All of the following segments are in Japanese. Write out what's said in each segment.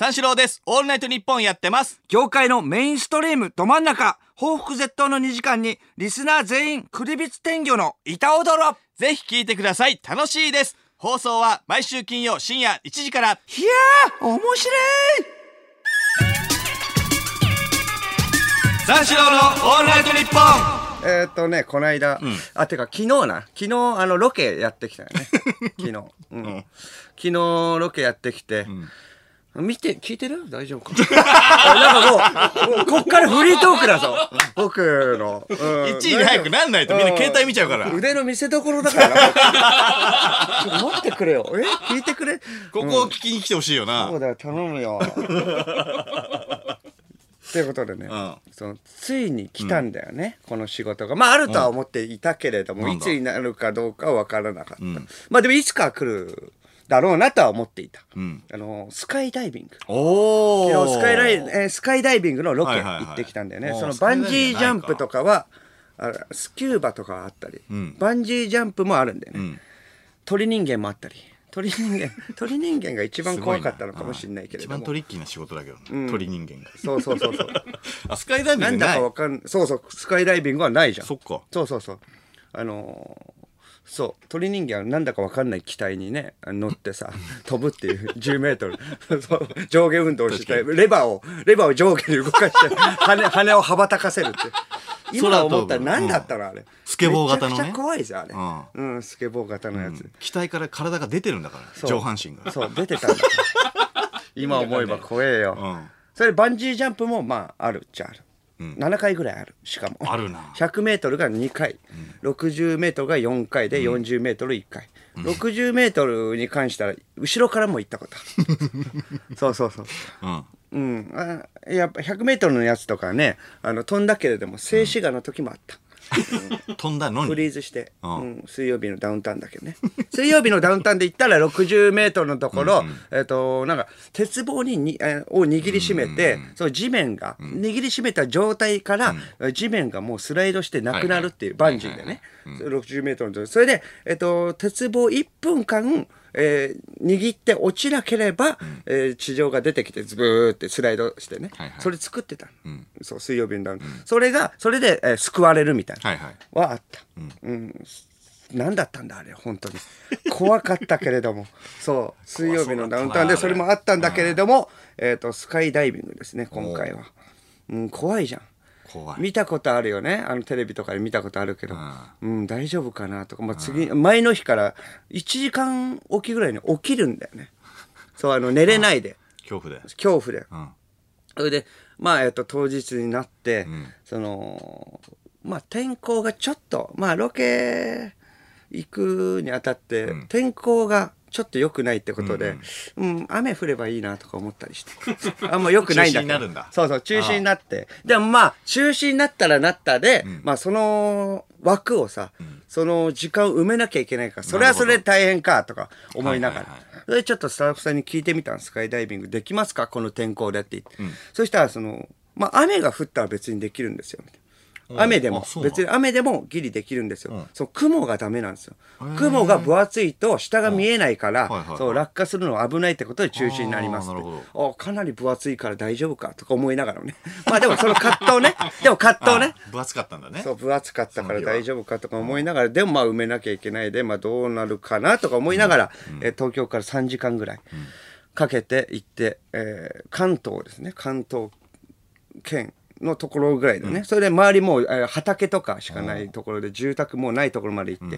三四郎です。オールナイトニッポンやってます。業界のメインストリームど真ん中報復絶倒の2時間にリスナー全員クリビツ天魚の板踊ろぜひ聞いてください。楽しいです。放送は毎週金曜深夜1時から。いやー面白い三四郎のオールナイトニッポンえーっとね、この間、あ、てか昨日な、昨日あのロケやってきたよね。昨日。うん。昨日ロケやってきて、見て、聞いてる？大丈夫か？あ なんかもう、もうこっからフリートークだぞ。僕の。うん1位に早くなんないとみんな携帯見ちゃうから。腕の見せ所だからな。ちょっと待ってくれよ。え？聞いてくれ？ここを聞きに来てほしいよな。そうだよ、頼むよ。ということでね、んそのついに来たんだよね、この仕事が。まあ、あるとは思っていたけれども、なんだ？いつになるかどうかは分からなかった。まあ、でもいつかは来るだろうなとは思っていた。んあの、スカイダイビング。お昨日スカイライ、えーースカイダイビングのロケ行ってきたんだよね。そのバンジージャンプとかは、あスキューバとかはあったり、んバンジージャンプもあるんだよね。ん鳥人間もあったり。鳥人間、鳥人間が一番怖かったのかもしれないけれ一ども。番トリッキーな仕事だけどね、鳥人間が。そうそうそうそう。あ、スカイダイビンなんだかわかんそうそう、スカイダイビングはないじゃん。そっか。そうそうそう。あのーそう。鳥人間はなんだかわかんない機体にね乗ってさ飛ぶっていう10メートル。そう。上下運動してレバーをレバーを上下に動かして 羽羽を羽ばたかせるって。今思ったら何だったのあれ。スケボー型のね。めちゃくちゃ怖いですよあれ。うん、スケボー型のやつ、機体から体が出てるんだから、上半身が。そう出てたんだ。今思えば怖えよ、うん。それバンジージャンプもまああるっちゃある、7回ぐらいある。しかも。あるな。100m が2回、60m が4回で 40m1 回、60m に関しては後ろからも行ったことある。そうそうそう。うん。うん。あやっぱ 100m のやつとかねあの飛んだけれども静止画の時もあった、飛んだのフリに。ーズして、うん。うん。水曜日のダウンタウンだけどね。水曜日のダウンタウンで行ったら60メートルのところ、えっ、となんか鉄棒にに、えーを握りしめて、その地面が、握りしめた状態から、地面がもうスライドしてなくなるっていう、バンジーでね、60メートルのところ。それで、えっと鉄棒1分間えー握って落ちなければ、えー地上が出てきてズブーってスライドしてね、はいはい。それ作ってた。の、そう水曜日の。ダウン、それがそれで、えー救われるみたいな、はいはい。はあった、うん。何だったんだあれ。本当に。怖かったけれども。そう。水曜日のダウンタウンでそれ。もあったんだけれども、えっ、とスカイダイビングですね今回は、うん、怖いじゃん。見たことあるよね？あのテレビとかで見たことあるけど、うん、大丈夫かなとか、まあ、次前の日から1時間おきぐらいに起きるんだよね。そうあの寝れないで。恐怖で。恐怖で。うん。それでまあえっと当日になって、そのまあ天候がちょっとまあロケ行くにあたって、天候がちょっと良くないってことで、うん雨降ればいいなとか思ったりして。あんま良くないんだけど。中止になるんだ。そうそう中止になって。でもまあ中止になったらなったで、まあその枠をさ、その時間を埋めなきゃいけないからそれはそれで大変かとか思いながら、それでちょっとスタッフさんに聞いてみたんスカイダイビングできますか？この天候でって言って、そしたらその、まあ、雨が降ったら別にできるんですよみたいな雨でも別に雨でもギリできるんですよ、そう雲がダメなんですよ。雲が分厚いと下が見えないから、はいはいはい。そう落下するのは危ないってことで中止になりますって。あーなるほあかなり分厚いから大丈夫かとか思いながらね。まあでもその葛藤ね。でも葛藤ね。あ分厚かったんだね。そう分厚かったから大丈夫かとか思いながらでもまあ埋めなきゃいけないで、まあ、どうなるかなとか思いながら、えー東京から3時間ぐらいかけて行って、えー関東ですね。関東県のところぐらいだね、それで周りもう、えー畑とかしかないところで住宅もないところまで行って、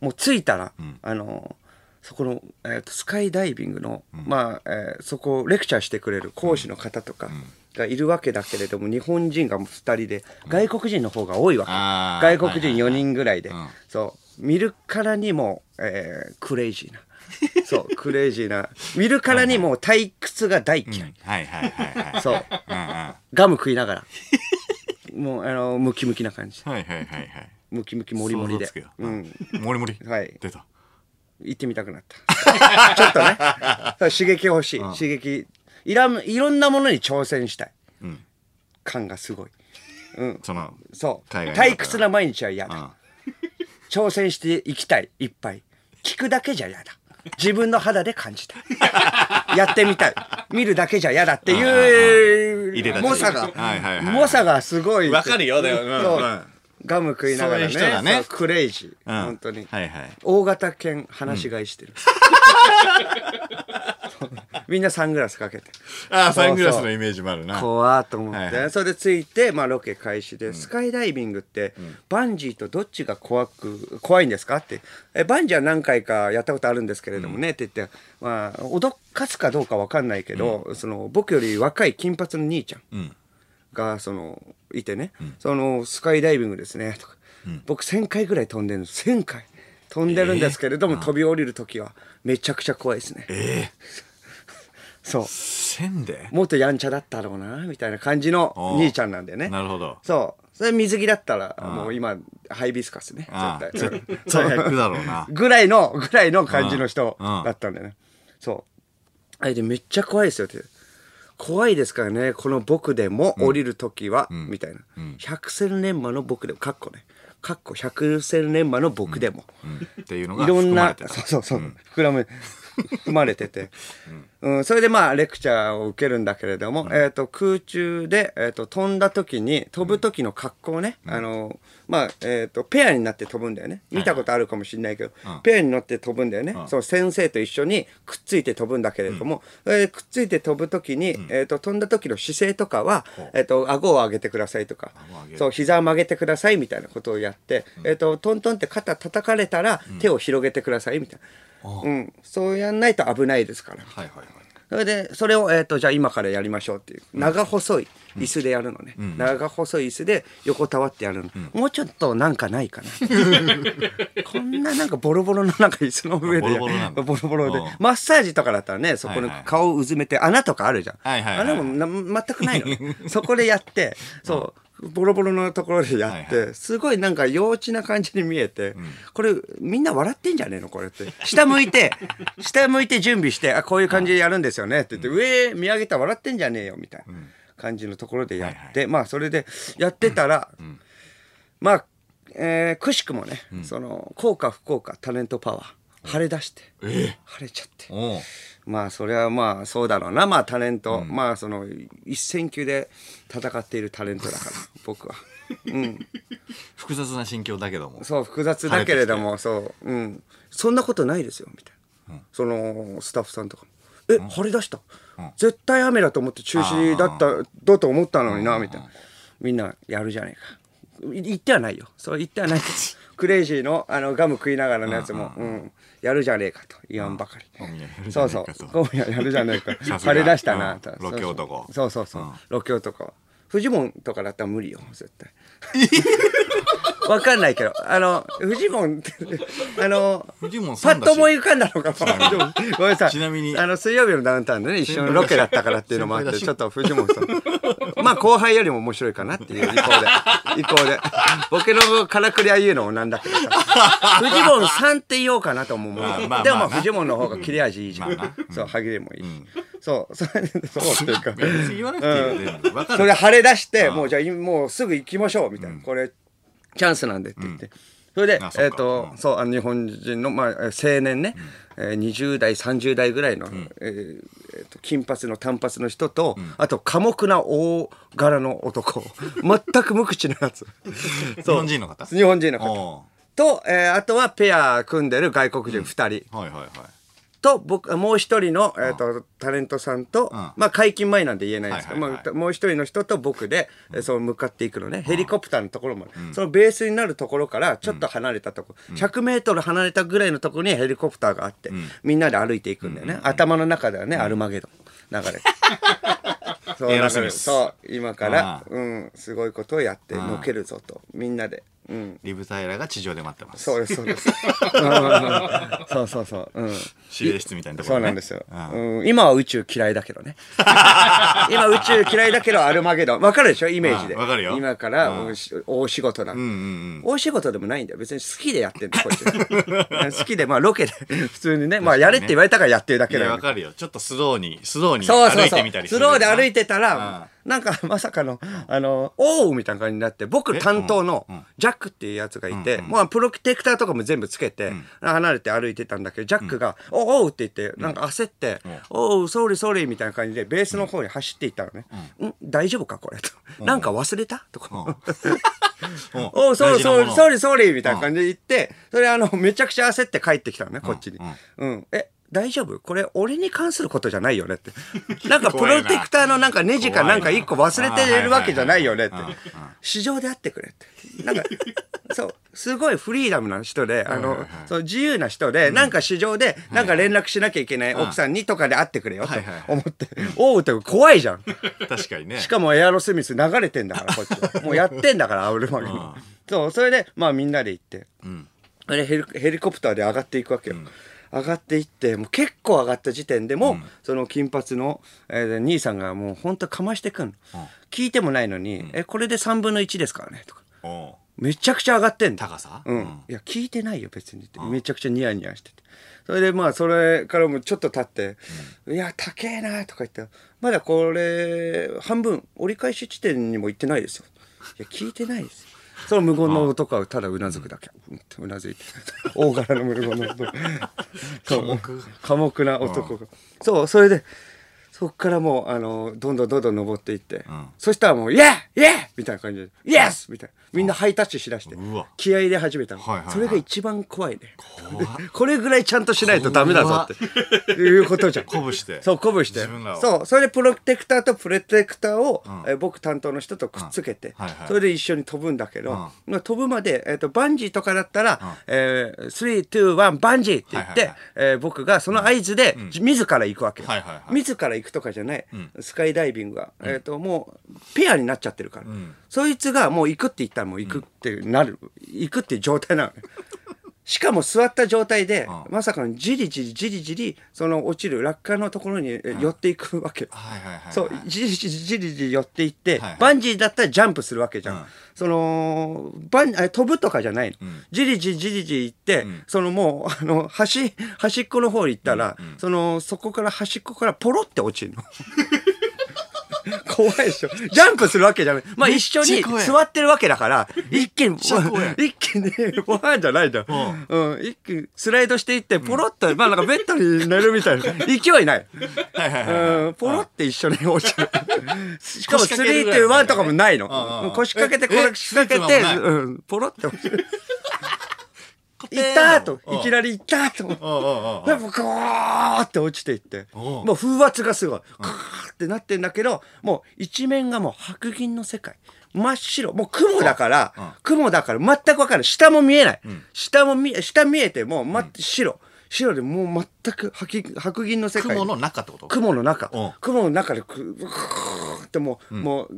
もう着いたら、あのーそこの、えーとスカイダイビングの、まあ、えーそこをレクチャーしてくれる講師の方とかがいるわけだけれども、日本人が2人で外国人の方が多いわけ、外国人4人ぐらいで、そう。見るからにも、えークレイジーな そうクレイジーな。見るからにも退屈が大嫌い、はいはいはいはい。そう。うんうん。はガム食いながら。もうあのムキムキな感じ。いはいはいはい。ムキムキモリモリで。想像つくよ。うん。モリモリ。はい。出た。行ってみたくなった。ちょっとね。そう刺激欲しい、刺激。いらんいろんなものに挑戦したい、感がすごい。その、そう。海外の方が退屈な毎日は嫌だ、うん。挑戦していきたい。いっぱい。聞くだけじゃ嫌だ自分の肌で感じた。い やってみたい。見るだけじゃ嫌だってうんいう猛者が猛者がすごい。わかるよだようん。ガム食いながらね。ね。クレイジー、うん。本当に、はいはい。大型犬放し飼いしてる、みんなサングラスかけて。ああサングラスのイメージもあるな。怖ーと思って、はいはい。それで着いて、まあ、ロケ開始で、スカイダイビングって、バンジーとどっちが怖く怖いんですかって。えバンジーは何回かやったことあるんですけれどもね、って言って、まあ、脅かすかどうか分かんないけど、その僕より若い金髪の兄ちゃんうん。がそのいてね、そのスカイダイビングですねとか、僕1000回ぐらい飛んでるんです1000回飛んでるんですけれども、飛び降りる時はめちゃくちゃ怖いですね。ええそう。せんで？もっとやんちゃだったろうなみたいな感じの兄ちゃんなんでね。なるほど。そう。それ水着だったらもう今ハイビスカスね。絶対。最悪だろうな。ぐらいのぐらいの感じの人うんうん。だったんだよね。そう。あれでめっちゃ怖いですよって怖いですからねこの僕でも降りる時は、みたいな、百戦錬磨の僕でもかっこね。かっこ百戦錬磨の僕でも、うん。っていうのがいろんな含まれてたそうそうそう、膨らむ 含まれてて、うん。それでまあレクチャーを受けるんだけれども、えー、と空中で、えー、と飛んだ時に飛ぶ時の格好ね、あのまあえー、とペアになって飛ぶんだよね。見たことあるかもしれないけど、ペアに乗って飛ぶんだよね、その先生と一緒にくっついて飛ぶんだけれども、えーくっついて飛ぶ時に、えー、と飛んだ時の姿勢とかは、えー、と顎を上げてくださいとかそう膝を曲げてくださいみたいなことをやって、えー、とトントンって肩叩かれたら手を広げてくださいみたいな、うん。そうやんないと危ないですから。はいはいはい。それでそれを、えー、とじゃあ今からやりましょうっていう。長細い椅子でやるのね、長細い椅子で横たわってやるの、もうちょっとなんかないかな。こんななんかボロボロのなんか椅子の上で。ボロボロボロボロで。うん。マッサージとかだったらねそこにはいはい顔をうずめて穴とかあるじゃん、はいはいはいあれもな全くないの。ね そこでやって。そうボロボロのところでやって、はいはすごいなんか幼稚な感じに見えて、これみんな笑ってんじゃねえのこれって。下向いて 下向いて準備してあこういう感じでやるんですよねって言って、上見上げたら笑ってんじゃねえよみたいな感じのところでやって、まあそれでやってたら、まあ、えーくしくもね、その効果不効果タレントパワー晴れ出して、晴れちゃって。まあそれはまあそうだろうな。まあタレント、まあその一戦級で戦っているタレントだから 僕は。複雑な心境だけども。そう複雑だけれどもそう。うん。そんなことないですよみたいな、そのスタッフさんとかも「え晴れ出した、絶対雨だと思って中止だっただと思ったのにな」みたいな。みんなやるじゃねえか。い言ってはないよ。そう言ってはない。で すクレイジーのあのガム食いながらのやつも、うん、やるじゃねえかと言わんばかり、そうそう。今夜やるじゃねえか され出したなうん。とロケ男そうそうそう、うん。ロケ男フジモンとかだったら無理よ絶対 わかんないけど。あのフジモンってあのフジモンパさんだし。ッと思い浮かんだのかごめんなさい。ちなみに。あの水曜日のダウンタウンでね一緒のロケだったからっていうのもあってちょっとフジモンさん。まあ後輩よりも面白いかなっていう意向で。意向で。ボケのからくりは言うのもなんだけどさ。フジモンさんって言おうかなと思う、まあまあまあでもまあな。フジモンの方が切れ味いいじゃん、そう歯切れもいい。し、そうそれそうっていうか。別に言わなくていいよ全部。わかる。それ晴れ出して、もうじゃあいもうすぐ行きましょうみたいな、これチャンスなんでって言って、それでえっ、と、うん。そうあの日本人の、まあ、えー青年ね、えー20代30代ぐらいの、えーえーと金髪の短髪の人と、あと寡黙な大柄の男。全く無口なやつ。日本人の方？日本人の方。おと、えーあとはペア組んでる外国人2人、うはいはいはいと僕もう一人の、えー、とタレントさんと、ん。まあ解禁前なんで言えないんです。けど、はいはいはい。まあ、もう一人の人と僕で、えーそう向かっていくのね。ヘリコプターのところまで、そのベースになるところからちょっと離れたところ、100メートル離れたぐらいのところにヘリコプターがあって、みんなで歩いていくんだよね、頭の中ではね、アルマゲドン。流れて。そう今からあ、うん、すごいことをやってあのけるぞと。みんなで、うん、リブタイラが地上で待ってます。そうですそうです。うん。そうそうそう、うん、指令室みたいなところね。そうなんですよ、うん。うん、今は宇宙嫌いだけどね。今宇宙嫌いだけどアルマゲドンわかるでしょ？イメージで。うんわかるよ。今からうん。大仕事だ、うんうんうん。大仕事でもないんだよ。別に好きでやってんだ こっちは好きでまあロケで。普通にね。まあやれって言われたからやってるだいけだよ。やわかるよ。ちょっとスローにスローにそうそう歩いそうてみたりする。スローで歩いてたうん。らなんかまさかの、あの、おうみたいな感じになって、僕担当のジャックっていうやつがいて、まあプロテクターとかも全部つけて、離れて歩いてたんだけど、ジャックが、おうおうって言って、なんか焦って、おう、 sorry sorry みたいな感じで、ベースの方に走っていったのね。ん。大丈夫かこれと。なんか忘れた？とか。おう、そうそう、 sorry sorry みたいな感じで言って、それあの、めちゃくちゃ焦って帰ってきたのね、こっちに。うん。え、大丈夫？これ俺に関することじゃないよねって。なんかプロテクターのなんかネジかなんか一個忘れてるわけじゃないよねって。市場であってくれって。なんか、そう、すごいフリーダムな人で、あの、そう自由な人で、なんか市場で、なんか連絡しなきゃいけない奥さんにとかで会ってくれよと思って。おうって怖いじゃん。確かにねしかもエアロスミス流れてんだから、こっちは。もうやってんだから、アウルマゲに。そう、それで、まあみんなで行って。あれヘリ、ヘリコプターで上がっていくわけよ。上がっていって、もう結構上がった時点でも、その金髪の、えー兄さんがもう本当かましてくんの。聞いてもないのに、え、これで3分の1ですからね、とか。めちゃくちゃ上がってんだ。高さ？うん。うんいや、聞いてないよ、別にって。めちゃくちゃニヤニヤしてて。それでまあ、それからもちょっと経って、いや、高えなとか言って、まだこれ、半分、折り返し地点にも行ってないですよ。いや、聞いてないですよ。その無言の男はただうなずくだけ。うんってうなずいて。大柄の無言の男。寡黙な男が。そう、それで、そっからもう、あの、どんどんどんどん登っていって、んそしたらもう、イエーイエーみたいな感じで、イエスみたいな。みんなハイタッチしだして気合い入れ始めたの。はいはいはい。それが一番怖いね。これぐらいちゃんとしないとダメだぞって。いうことじゃん。鼓舞して。そう、鼓舞して。そう、それでプロテクターとプロテクターを、えー僕担当の人とくっつけて、はいはい。それで一緒に飛ぶんだけど、まあ飛ぶまで、えっ、と、バンジーとかだったら、えー、3、2、1、バンジーって言って、はいはいはい。えー僕がその合図で、自ら行くわけよ、はいはいはい。自ら行くとかじゃない、スカイダイビングが、えっ、と、もう、ペアになっちゃってるから、そいつがもう行くって言ったらもう行くってなる、行くっていう状態なのね。しかも座った状態で、まさかのじりじりじりじり、その落ちる落下のところにえ寄っていくわけ。そう、じりじりじりじり寄っていって、はいはいバンジーだったらジャンプするわけじゃん。うんその、バン、あ飛ぶとかじゃないの。じりじりじりじり行って、そのもう、あの、端、端っこの方に行ったら、その、そこから端っこからポロって落ちるの。怖いでしょ。ジャンプするわけじゃない。まあ一緒に座ってるわけだから、一気に、一気に、ご飯 じゃないじゃん。うん。一気にスライドしていって、ポロッと、まあなんかベッドに寝るみたいな。勢いない。はいはいはいうん、ポロって一緒に落ちる。しかも腰掛ける3ぐらいと1とかもないの。腰掛けて、え腰掛けて、え3と1もないうん、ポロって落ちる。いったー！と、いきなりいったー！と。おうおうおうでもゴーって落ちていって。もう風圧がすごい。カーってなってんだけどもう一面がもう白銀の世界。真っ白。もう雲だから雲だから全く分かる下も見えない下も見え下見えてもま白。白でもう全く白白銀の世界。雲の中ってこと？雲の中。うん。雲の中でくうーってもうもう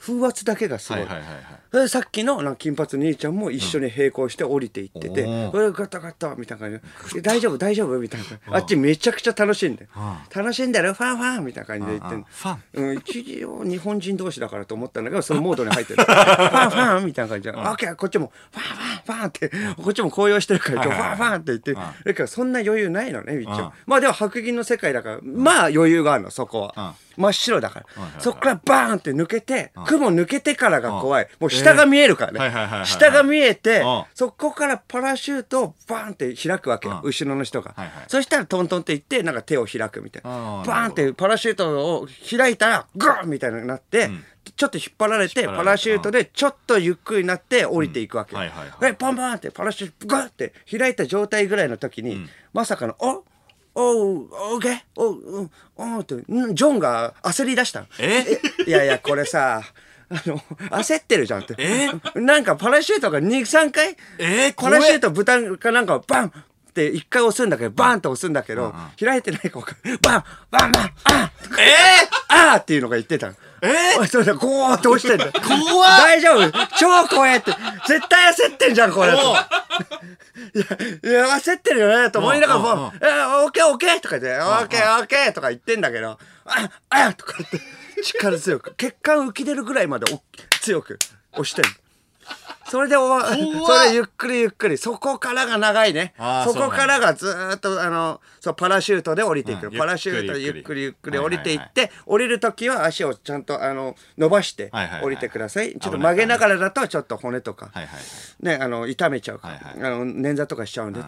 風圧だけがすごい。はさっきのなんか金髪兄ちゃんも一緒に並行して降りていってて、うん。これガタガタみたいな感じ。で「大丈夫大丈夫?」みたいな感じ。あっちめちゃくちゃ楽しんで。楽しんでる？ファンファンみたいな感じで言ってんファン。うん、一応日本人同士だからと思ったんだけどそのモードに入ってる。ファンファンみたいな感じ。で「オッケーこっちも。ファンファンファン」ってこっちも高揚してるから今日ファンファンって言ってだからそんな余裕ないのね一応まあでも白銀の世界だからまあ余裕があるのそこは。真っ白だから。そっからバーンって抜けて雲抜けてからが怖い。もう下が見えるからね。下が見えてうん。そこからパラシュートをバーンって開くわけよ後ろの人が。そしたらトントンって言ってなんか手を開くみたいな。バーンってパラシュートを開いたらグーンみたいになって、ちょっと引っ張られてパラシュートでちょっとゆっくりになって降りていくわけ、うん。はいはいはい。でパンパンってパラシュートグーって開いた状態ぐらいの時に、まさかの「おおうオーケーおううんおう」ってんジョンが焦り出したの。え？いやいやこれさ あの焦ってるじゃんって。え？なんかパラシュートが23回え？ーパラシュート豚かなんかをバンって一回押すんだけどバンと押すんだけど、開いてないかバンバンバンあーえ？あーっていうのが言ってたの。えおいそれでゴーって押してんだよ。怖っ大丈夫？超怖えって。絶対焦ってんじゃん、これ。いや、いや、焦ってるよね、と思いながらもう、え、オッケーオッケーとか言って、オッケーオッケーとか言ってんだけど、あ、あとか言って、力強く、血管浮き出るぐらいまでお強く押してんの。それで終わ、それゆっくりゆっくり、そこからが長いね。そこからがずーっと、あの、そう、パラシュートで降りていく。うんパラシュートでゆっくりゆっくり。降りていって、降りるときは足をちゃんと、あの、伸ばして降りてください。ちょっと曲げながらだと、ちょっと骨とか、ね、あの、痛めちゃうから、はいあの、捻挫とかしちゃうんで、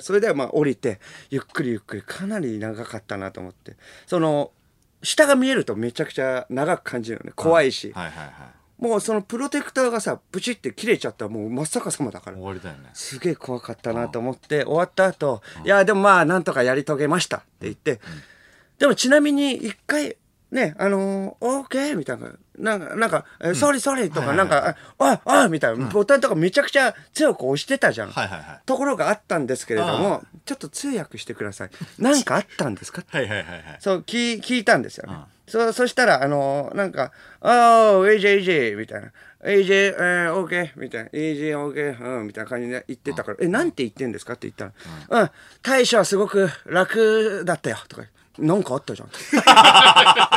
それではまあ降りて、ゆっくりゆっくり、かなり長かったなと思って。その、下が見えるとめちゃくちゃ長く感じるよね。怖いし。もうそのプロテクターがさ、ブチって切れちゃったらもう真っ逆さまだから。終。わりだよね。すげえ怖かったなと思って、終わった後、いや、でもまあ、なんとかやり遂げましたって言って、でもちなみに一回、ね、あのー、オーケーみたいな、なんか、なんか、えソリソリとか、なんか、あ、あ、あみたいな、ボタンとかめちゃくちゃ強く押してたじゃん。はいはいはい。ところがあったんですけれども、ちょっと通訳してください。なんかあったんですか？はいはいはいはい。そう聞聞いたんですよね。そそしたら、あのーなんか、ああ、AJ、AJ、みたいな。AJ、えー、OK、みたいな。AJ、OK、うん、みたいな感じで言ってたから、え、なんて言ってんですかって言ったら、うん、対処はすごく楽だったよ、とか。なんかあったじゃん。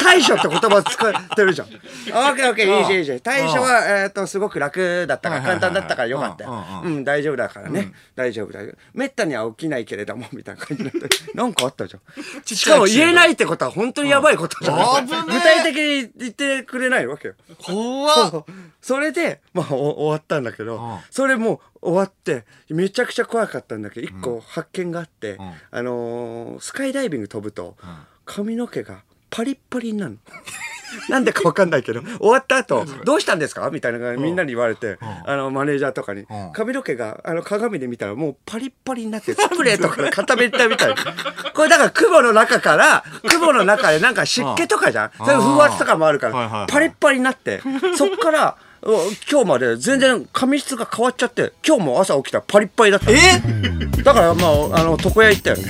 対処って言葉使ってるじゃん。オッケーオッケー、いいじゃんいいじゃん。対処は、えっと、すごく楽だったから、簡単だったからよかったようん。うん、大丈夫だからね。大丈夫だよ。めったには起きないけれども、みたいな感じになって。なんかあったじゃん。しかも言えないってことは本当にやばいことじゃん。具体的に言ってくれないわけよ。怖っそれで、まあ、お終わったんだけど、うんそれもう終わって、めちゃくちゃ怖かったんだけど、一個発見があって、ん。あのースカイダイビング飛ぶと、髪の毛がパリッパリになるの。なんでかわかんないけど、終わった後、どうしたんですか？みたいなみんなに言われて、あの、マネージャーとかに、ん。髪の毛が、あの、鏡で見たらもうパリッパリになって、スプレーとかで固めたみたい。これだから雲の中から、雲の中でなんか湿気とかじゃん。それ風圧とかもあるからパリッパリになって、そっから、お今日まで全然髪質が変わっちゃって、今日も朝起きたらパリッパリだった。え？だからまあ、あの、床屋行ったよね。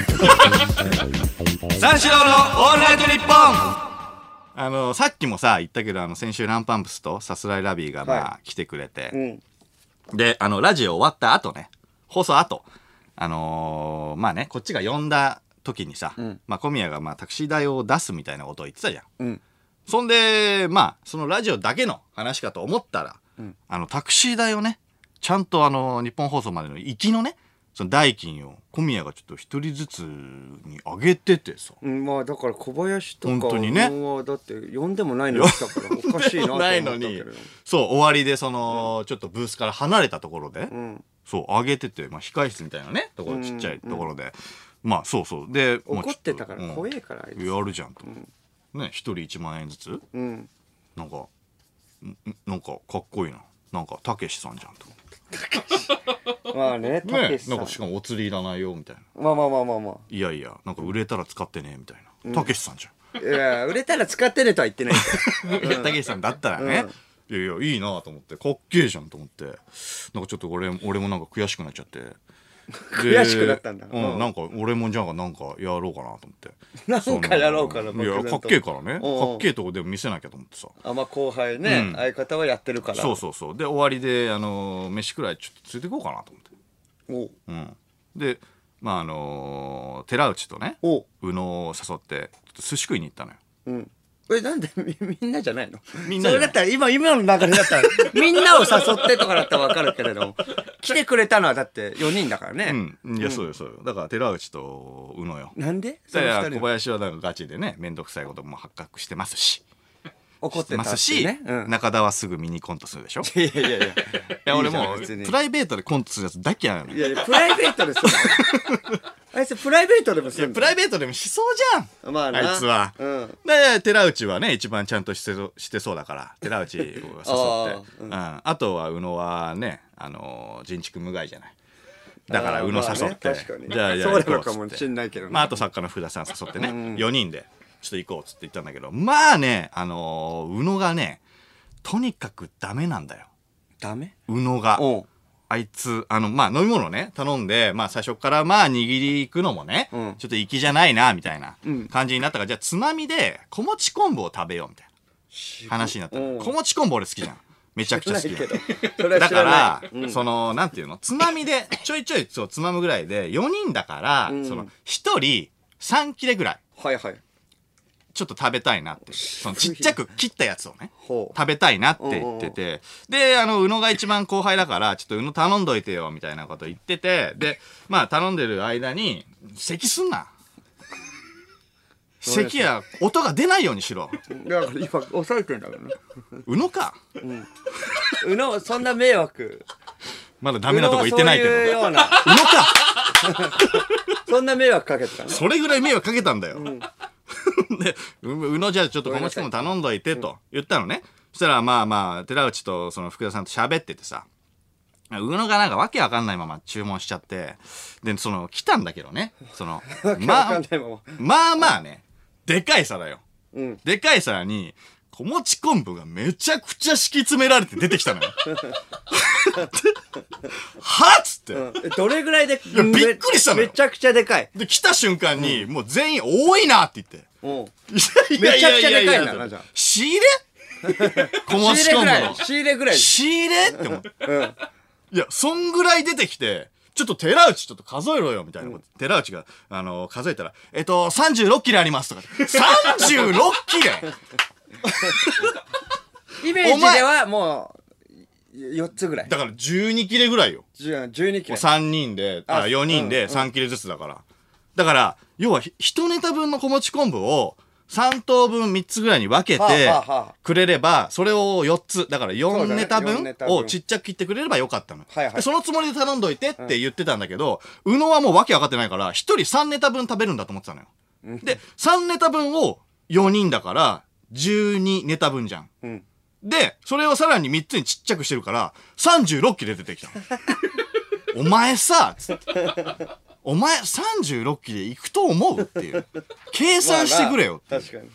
三四郎のオールナイトニッポンあのさっきもさ言ったけどあの先週ランパンプスとさすらいラビーがまあ、は来てくれて、うん。であのラジオ終わった後ね放送後あのーまあねこっちが呼んだ時にさ、んまあ、小宮がまあタクシー代を出すみたいなことを言ってたじゃんうん。そんでまあそのラジオだけの話かと思ったら、ん。あのタクシー代をねちゃんとあの日本放送までの行きのねその代金を小宮がちょっと一人ずつに上げててさ。うん、まあだから小林とか本当にね。はだって呼んでもないのに 来たからおかしいなと思ったないのに。そう終わりでその、ちょっとブースから離れたところで、ん。そう上げてて、まあ、控室みたいなねところちっちゃいところで、まあそうそう。でまあ怒ってたから怖えからやるじゃんと、ね一人1万円ずつ？うん。なんかんなんかかっこいいな。なんかたけしさんじゃんと。まあねたねけしさなんんかしかもお釣りいらないよみたいな。まあまあまあまあまいやいやなんか売れたら使ってねみたいな。たけしさんじゃん、あいや売れたら使ってねとは言ってない。たけしさんだったらね、いやいやいいなと思って。かっけえじゃんと思って。なんかちょっと俺俺もなんか悔しくなっちゃって悔しくなったんだ。う、うんん。なんか俺もじゃあなんかやろうかなと思って。なんかやろうかないやかっけえからね。うん。かっけえとこでも見せなきゃと思ってさ。あまあ後輩ね、うん。相方はやってるから。そうそうそう。で終わりであの飯くらいちょっと連れて行こうかなと思って。おう。うん。でまああの寺内とねおう。宇野を誘ってちょっと寿司食いに行ったのよ。うんえなんでみみんなじゃないの？みんなじゃない。それだったら今今の流れだったら みんなを誘ってとかだったら分かるけれども 来てくれたのはだって4人だからね、うん。いやそうよそうよ。だから寺内と宇野よ。なんで？そいやの二人小林はなんかガチでね面倒くさいことも発覚してますし怒ってたますし、ね、うん、中田はすぐミニコントするでしょ？いやいやいや。いいや俺もプライベートでコントするやつだけやのい。やいやプライベートでするのあいつプライベートでもするの？プライベートでもしそうじゃん。まあな。あいつは。うん。で寺内はね一番ちゃんとしてそしてそうだから寺内を誘って。あうん。あとは宇野はねあの人畜無害じゃない。だから宇野あーまあね誘って、確かに。じゃあじゃあそうな行こうかもしんないけどね。まあ、あと作家の福田さん誘ってね、うん。4人でちょっと行こうっつって言ったんだけどまあねあの宇野がねとにかくダメなんだよ。ダメ？宇野が。あいつあのまあ飲み物ね頼んでまあ最初からまあ握り行くのもね、うん。ちょっと粋じゃないなみたいなうん。感じになったから、じゃあつまみで小餅昆布を食べようみたいな話になった。う。んの小餅昆布俺好きじゃん。めちゃくちゃ好きだか知らないら、そのなんていうの？つまみでちょいちょいそうつまむぐらいで4人だから、うん。その1人3切れぐらい。はいはいちょっと食べたいなってそのちっちゃく切ったやつをね食べたいなって言ってて。であの宇野が一番後輩だからちょっと宇野頼んどいてよみたいなこと言ってて。でまあ頼んでる間に咳すんな。咳や音が出ないようにしろ。だから今抑えてんだからね。宇野か。うのそんな迷惑。まだダメなとこ行ってないけど。宇野か。そんな迷惑かけてたの。それぐらい迷惑かけたんだよ。で、う宇野じゃあちょっと小持ちも頼んどいてと言ったのね。そしたらまあまあ、寺内とその福田さんと喋っててさ、宇野がなんかわけわかんないまま注文しちゃって、で、その、来たんだけどね。その、まあまあまあね、でかい皿よ。うんでかい皿に、小餅昆布がめちゃくちゃ敷き詰められて出てきたのよ。はっつって。うんえどれぐらいでやびっくりしたのよめちゃくちゃでかいで、来た瞬間に、もう全員多いなって言って。めちゃくちゃでかいな。じゃあ仕入れ？小持ち昆布の。仕入れぐらい。仕入れ？って思ってうん。いやそんぐらい出てきてちょっと寺内ちょっと数えろよみたいな。こと、寺内があの数えたら「えっと36切れあります」とか。36切れ。イメージではもう4つぐらい。だから12切れぐらいよ。10 12切れ。3人でああ4人で3切れずつだから、だから要は1ネタ分の小持ち昆布を3等分3つぐらいに分けはてくれればそれを4つ。だから4そうだね。ネタ分四ネタ分。をちっちゃく切ってくれればよかったの、そのつもりで頼んどいてって言ってたんだけど、宇野はもう訳分かってないから1人3ネタ分食べるんだと思ってたのよ。で3ネタ分を4人だから12ネタ分じゃん。うん。で、それをさらに3つにちっちゃくしてるから、36切れ出てきたの。お前さ、つって。お前36切れいくと思うっていう。計算してくれよっていう。確かに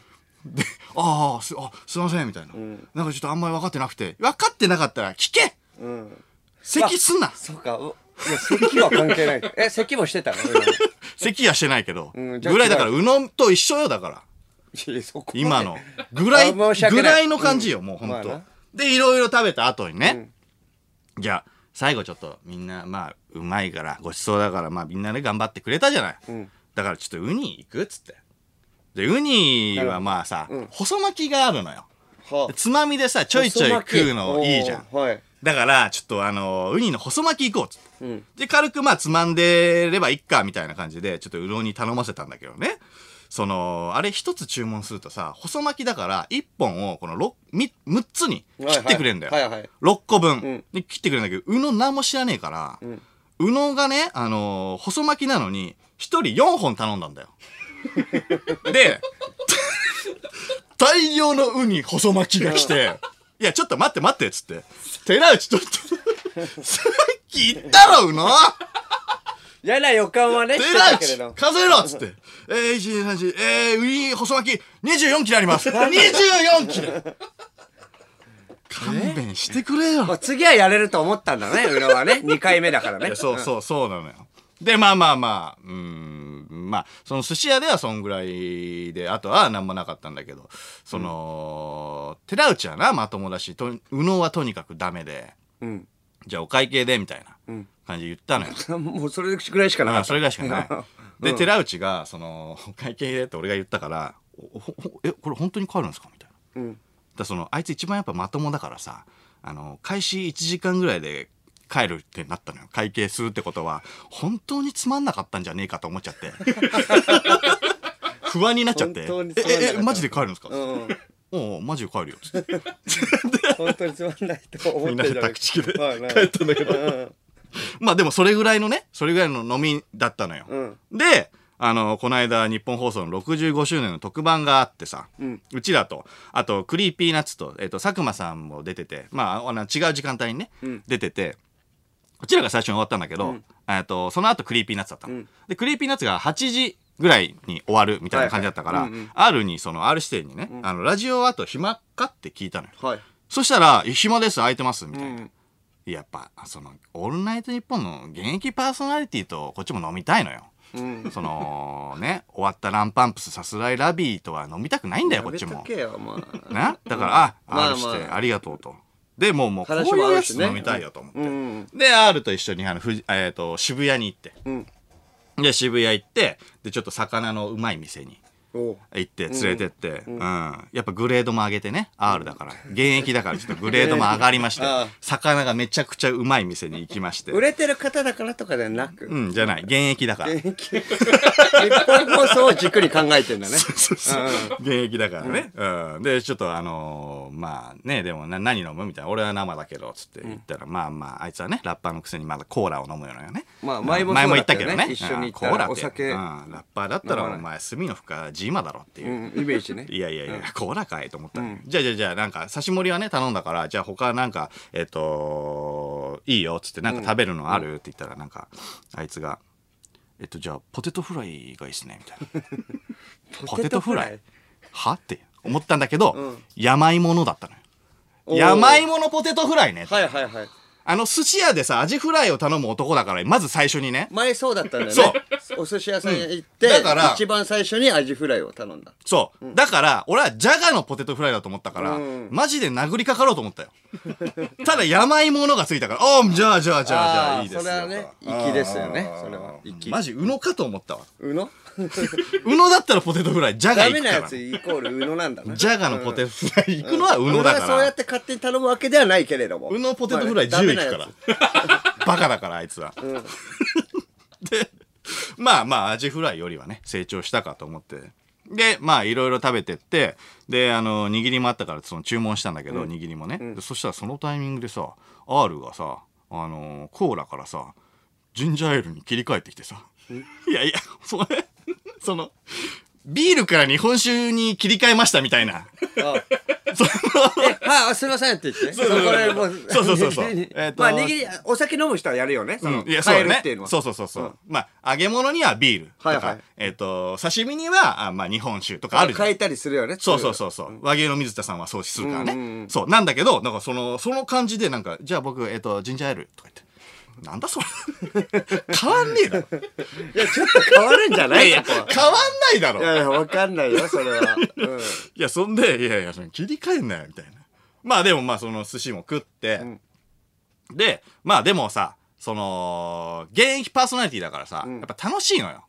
で、ああ、す、あ、すいません、みたいな。なんかちょっとあんまり分かってなくて。分かってなかったら聞けうん咳すんなそうかういや咳は関係ない え咳もしてたの？咳はしてないけど。うんぐらいだから、宇野と一緒よ、だから。今の。ぐらい、ぐらいの感じよ、もうほんと。で、いろいろ食べた後にね、じゃあ、最後ちょっとみんな、まあ、うまいから、ごちそうだから、まあみんなで頑張ってくれたじゃない。んだからちょっとウニ行くっつって。で、ウニはまあさ、うん細巻きがあるのよ。はでつまみでさ、ちょいちょい食うのいいじゃん。はいだから、ちょっとあの、ウニの細巻き行こうっつって。うんで、軽くまあつまんでればいっか、みたいな感じで、ちょっとうろに頼ませたんだけどね。その、あれ一つ注文するとさ、細巻きだから、一本をこの六み6つに切ってくれんだよ。はいはいはいはい6個分、んで切ってくれるんだけど、うの何も知らねえから、うのがね、あのー細巻きなのに、一人4本頼んだんだよ。で、大量のウニ細巻きが来て、いや、ちょっと待って待って、つって。寺内ちょっと、さっき言ったろ、うの嫌な予感はねして寺たけれど内数えろっつって。えー、1、2、3、4、えー、ウニ細巻き24切れあります。24切れ勘弁してくれよ。まあ次はやれると思ったんだね裏はね。2回目だからね。そうそうそうなのよ。で、まあまあまあ、うーん、まあ、その寿司屋ではそんぐらいで、あとは何もなかったんだけど、その、寺内はな、まともだし、と宇野はとにかくダメで、うん。じゃあお会計で、みたいな感じで言ったのよ。もうそれぐらいしかなかった。あそれぐらいしかない。で、寺内が、その、お会計でって俺が言ったから、え、これ本当に帰るんですか？みたいな。うんだそのあいつ一番やっぱまともだからさあの開始1時間ぐらいで帰るってなったのよ。会計するってことは本当につまんなかったんじゃねえかと思っちゃって。不安になっちゃって。えええマジで帰るんですか、うん。おマジで帰るよつって。本当につまんないと思ってるじゃない。タクで帰ったんだけど。うん。まあでもそれぐらいのねそれぐらいの飲みだったのよ、うん。であのこの間ニッポン放送の65周年の特番があってさ、うん。ちらとあとクリーピーナッツと,、えっと佐久間さんも出ててまああの違う時間帯にね、うん。出ててこちらが最初に終わったんだけど、えっとその後クリーピーナッツだったの、うん。でクリーピーナッツが8時ぐらいに終わるみたいな感じだったから、R にその R 指定にね、あのラジオあと暇かって聞いたのよ。はい。そしたら「い暇です空いてます」みたいな、うん。やっぱその「オールナイトニッポン」の現役パーソナリティとこっちも飲みたいのようん。そのね終わったランパンプスさすらいラビーとは飲みたくないんだよこっちも。なだからあまあ R してまあありがとうと。でもうもうこういうやつ飲みたいよと思って、うん。で R と一緒にあのふじ、えー、と渋谷に行って。うん。で渋谷行ってでちょっと魚のうまい店に行って連れてって、うん。やっぱグレードも上げてね。R だから。現役だからちょっとグレードも上がりまして。魚がめちゃくちゃうまい店に行きまして。売れてる方だからとかではなく、うんじゃない。現役だから。現役。日本放送を軸に考えてんだね。そうそう現役だからね、うん。でちょっとあのーまあねでもな何飲むみたいな。俺は生だけどつって言ったら、まあまああいつはねラッパーのくせにまだコーラを飲むのよね。まあうん前もそうだったよね。言ったけどね。一緒にコーラお酒。うん。ラッパーだったらお前隅の深ジーマだろっていう、うんイメージね。いやいやいや、コーラかいと思った、じゃあじゃあじゃあなんか刺し盛りはね頼んだからじゃあ他なんかえっ、といいよっつってなんか食べるのある、って言ったらなんかあいつがえっとじゃあポテトフライがいいっすねみたいな。ポテトフライ？は？って思ったんだけど、うん。山芋のだったのよ。山芋のポテトフライね、はいはいはい。あの寿司屋でさアジフライを頼む男だからまず最初にね。前そうだったんだよね。そうお寿司屋さん行って、だから一番最初にアジフライを頼んだ。そう、だから俺はジャガのポテトフライだと思ったから、うん。マジで殴りかかろうと思ったよ。ただ山芋のがついたからああじゃあじゃあじゃあじゃあいいですよそれはね粋ですよねそれは。粋。マジ宇野かと思ったわ。うの 宇野だったらポテトフライジャガダ行くから。メなやつイコールうのなんだな。ジャガのポテトフライ行くのは宇野だから。そうやって勝手に頼むわけではないけれども。宇野ポテトフライまあ10ねダメな行くかやら。バカだからあいつは、で まあまあアジフライよりはね成長したかと思って。でまあいろいろ食べてってであの握りもあったからその注文したんだけど、握りもね、でそしたらそのタイミングでさ R がさあのコーラからさジンジャーエールに切り替えてきてさ。いやいやそれそのビールから日本酒に切り替えましたみたいな。つあ。えはいすいませんって言ってそうそう。そうこれも。うそうそうそう。えっと。まあ握りお酒飲む人はやるよね。そのうん。いやそうだね。変えるっていうのは。そうそうそうそう、まあ揚げ物にはビールとか、はいはい。えっ、と刺身にはあまあ日本酒とかあるじゃん。変えたりするよね。そうそうそうそう、和牛の水田さんはそうするからね、そう。なんだけどなんかそのその感じでなんかじゃあ僕えっ、とジンジャーエールとか言ってなんだそれ。変わんねえだろ。いやちょっと変わるんじゃない？いや変わんないだろ。いやいやわかんないよそれは。うん。いや、そんで、いやいや、その切り替えんなよ、みたいな。まあでも、まあその寿司も食って、ん。で、まあでもさ、その、現役パーソナリティだからさ、ん。やっぱ楽しいのよ。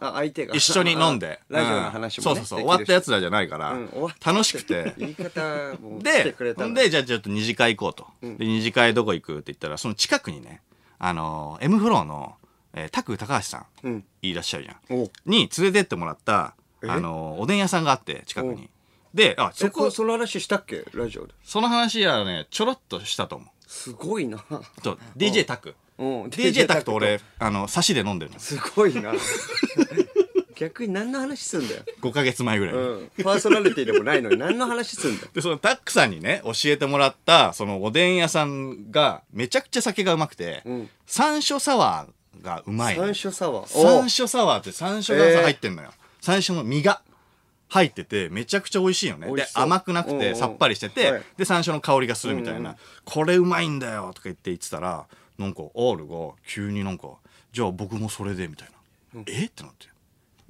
あ相手が。一緒に飲んで。ラジオうんの話もねそうそうそう。終わったやつらじゃないから、うん楽しくて。言い方もでくれ、たの。で、じゃあちょっと二次会行こうと。で、二次会どこ行くって言ったら、その近くにね、あの、M フローの、えー、タク高橋さん、うんいらっしゃるじゃん。おに連れてってもらった、え？あの、おでん屋さんがあって、近くに。で、あ、そこその話したっけ？ラジオでその話はね、ちょろっとしたと思う。すごいなそう DJ タク。うん DJ タクと俺、あの、差しで飲んでるの。すごいな 逆に何の話すんだよ、5ヶ月前ぐらいに。うん、パーソナリティでもないのに何の話すんだよ。で、そのタックさんにね、教えてもらった、そのおでん屋さんが、めちゃくちゃ酒がうまくて、うん。山椒サワーがうまいの。山椒サワー。山お椒サワーって山椒がさ入ってんのよ。山椒の実が入ってて、めちゃくちゃ美味しいのね。で美味し、そう。甘くなくうんうん。てさっぱりしてて、はい。で、山椒の香りがするみたいな、うんうんこれうまいんだよとか言って言ってたら、なんか R が急になんか、じゃあ僕もそれでみたいな。え？ってなって。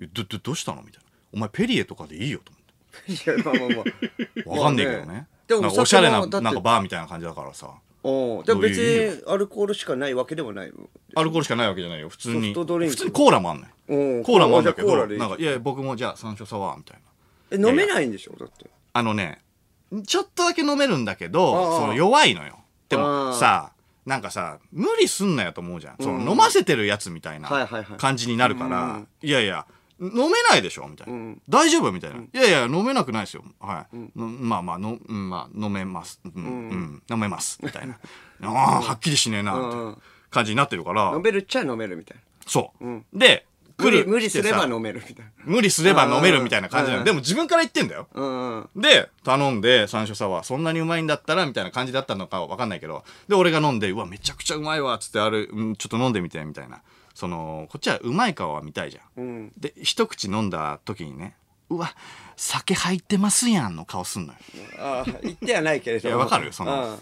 えど、ど、どうしたの？みたいな。お前ペリエとかでいいよと思って。いやまあまあまあ わかんねえけどね。でもなんかおしゃれな、なんかバーみたいな感じだからさ。おでも別にアルコールしかないわけでもないアルコールしかないわけじゃないよ。普通に。ソフトドリンク普通にコーラもあんのよ。うんコーラもあんだけど、なんか、いやいや、僕もじゃあ山椒サワーみたいな。え飲めないんでしょ？だってあのね、ちょっとだけ飲めるんだけど、その弱いのよ。であもあさ、なんかさ、無理すんなよと思うじゃん。そうんの飲ませてるやつみたいな感じになるかうらん、いやいや、飲めないでしょ？みたいな、うん大丈夫？みたいな、いやいや、飲めなくないですよ。はい。のまあまあ、のうんまあ、飲めます。うん、うん、飲めます。みたいな。ああ、はっきりしねえな、みたいな感じになってるから飲、めるっちゃ飲めるみたいなそう。うんで、無理無理すれば飲めるみたいな無理すれば飲めるみたいな感じなの。うんでも自分から言ってんだよ。うんうんで、頼んで、山椒サワー、そんなにうまいんだったら、みたいな感じだったのかわかんないけど、で、俺が飲んで、うわ、めちゃくちゃうまいわ、つって、ある、うん、ちょっと飲んでみて、みたいな。その、こっちはうまい顔は見たいじゃん。うんで、一口飲んだ時にね、うわ、酒入ってますやんの顔すんのよ。ああ言ってはないけれどいやわかるその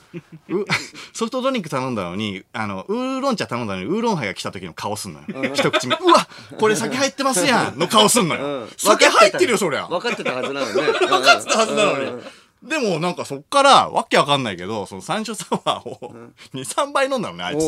うソフトドリンク頼んだのに、あの、ウーロン茶頼んだのに、ウーロンハイが来た時の顔すんのよ。一口目、うわ、これ酒入ってますやんの顔すんのよ。うん酒入ってるよ、そりゃ。分かってたはずなのね 分かってたはずなのにうん。でもなんかそっからわけわかんないけど、その山椒サワーを2、3杯飲んだのね、あいつ。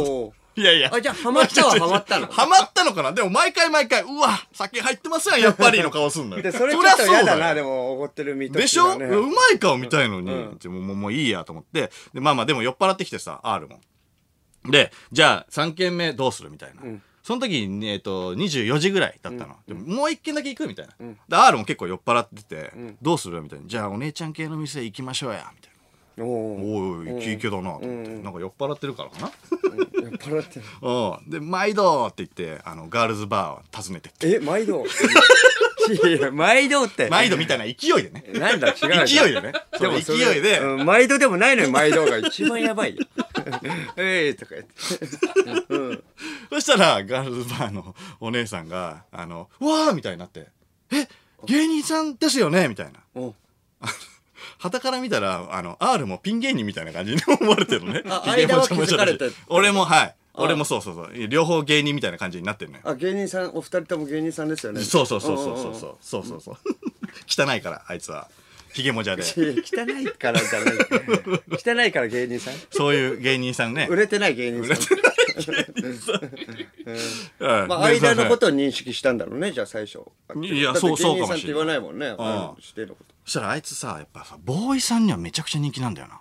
おいやいや。あじゃあハマったは ハマったの。ハマったのかな？でも毎回毎回、うわ、酒入ってますやん、やっぱりの顔すんのよ。でそれちょっと嫌だそうよ。なでもおごってる身とでしょ、うまい顔見たいのに、うもうもういいやと思って。でまあまあでも酔っ払ってきてさ R も。でじゃあ3軒目どうするみたいな、ん。その時に、えっと24時ぐらいだったの、でももう1軒だけ行くみたいな、で R も結構酔っ払ってて、どうするみたいな。じゃあお姉ちゃん系の店行きましょうやみたいな。おおおいおいイケイケだなと思って、なんか酔っ払ってるからかな酔っ払ってる。うん。で毎度って言ってあのガールズバーを訪ねてって。え毎度？いや毎度って。毎度みたいな勢いでね。なんだ違う勢いでね。でも勢いで、うん毎度でもないのに毎度が一番やばいよ。えいとか言って。うん。そしたら、ガールズバーのお姉さんが、あの、うわーみたいになって、え、芸人さんですよねみたいな。お旗から見たら、あの、R もピン芸人みたいな感じに思われてるのね。俺も、はい。俺もそうそうそう。両方芸人みたいな感じになってるのよ。あ芸人さんお二人とも芸人さんですよねそうそうそうそうそうそう。そうそうそう。汚いから、あいつは。ひげもじゃで。汚いからじゃない汚いから芸人さんそういう芸人さんね。売れてない芸人さんうん まあ間のことを認識したんだろうねじゃあ最初いやそうそう芸人さんってかもしれない言わないもんねあ指定のことそしたらあいつさ、やっぱさ、ボーイさんにはめちゃくちゃ人気なんだよな。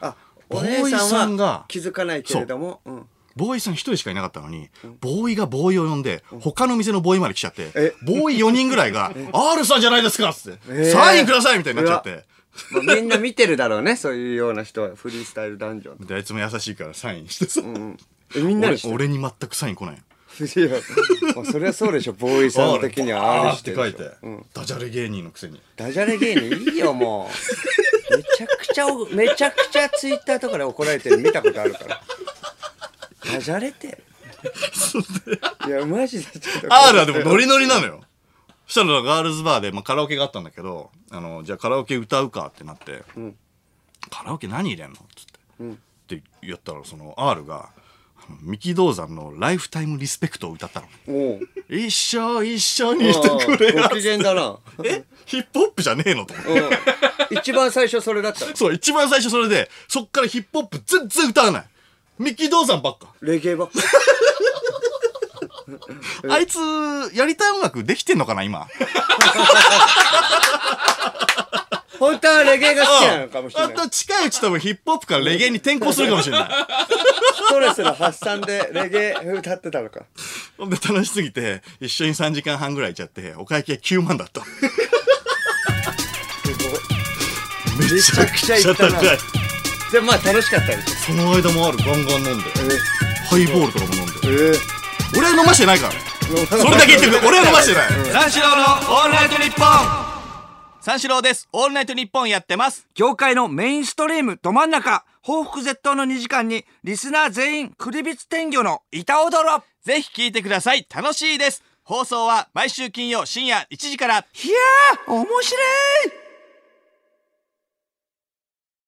あボーイさんがは気づかないけれどもう。ん。ボーイさん一人しかいなかったのに、ボーイがボーイを呼んで、他の店のボーイまで来ちゃってえ、ボーイ4人ぐらいが、R さんじゃないですかっつって、えー。サインくださいみたいになっちゃって。まあみんな見てるだろうねそういうような人は。フリースタイルダンジョンであいつも優しいからサインしてさ、えみんな俺に全くサイン来ないそれはそうでしょ。ボーイさん的には R っし。てて書いて。ょ、うん、ダジャレ芸人のくせに。ダジャレ芸人いいよもう。めちゃくちゃおめちゃくちゃツイッターとかで怒られてるの見たことあるから。ダジャレって。いやマジでちょっと。R はでもノリノリなのよ。そしたらガールズバーで、まあ、カラオケがあったんだけど、あの、じゃあカラオケ歌うかってなって、カラオケ何入れんの？っつって。って言ったら、その R が、三木道山のライフタイムリスペクトを歌ったの。一緒一緒にしてくれご機嫌だなえ？ヒップホップじゃねえのと思って。うん一番最初それだったそう、一番最初それで、そっからヒップホップ全然歌わない。ミッキー道山ばっか。レゲエばっかあいつ、やりたい音楽できてんのかな、今？本当はレゲエが好きなのかもしれあない。と近いうち多分ヒップホップからレゲエに転向するかもしれない。ストレスの発散でレゲエ歌ってたのか。ほんで楽しすぎて、一緒に3時間半ぐらいいちゃって、お会計9万だった。めめちゃくちゃ行ったな。高いでもまあ楽しかったでしその間もあるガンガン飲んで、ハイボールとかも飲んで。俺は飲ましてないからね。それだけ言ってくれ。俺は飲ましてない。三四郎のオールナイトニッポン三四郎です。オールナイトニッポンやってます。業界のメインストリームど真ん中報復絶倒の2時間にリスナー全員クリビツ天魚の板踊ろぜひ聞いてください。楽しいです。放送は毎週金曜深夜1時から。いやー面白い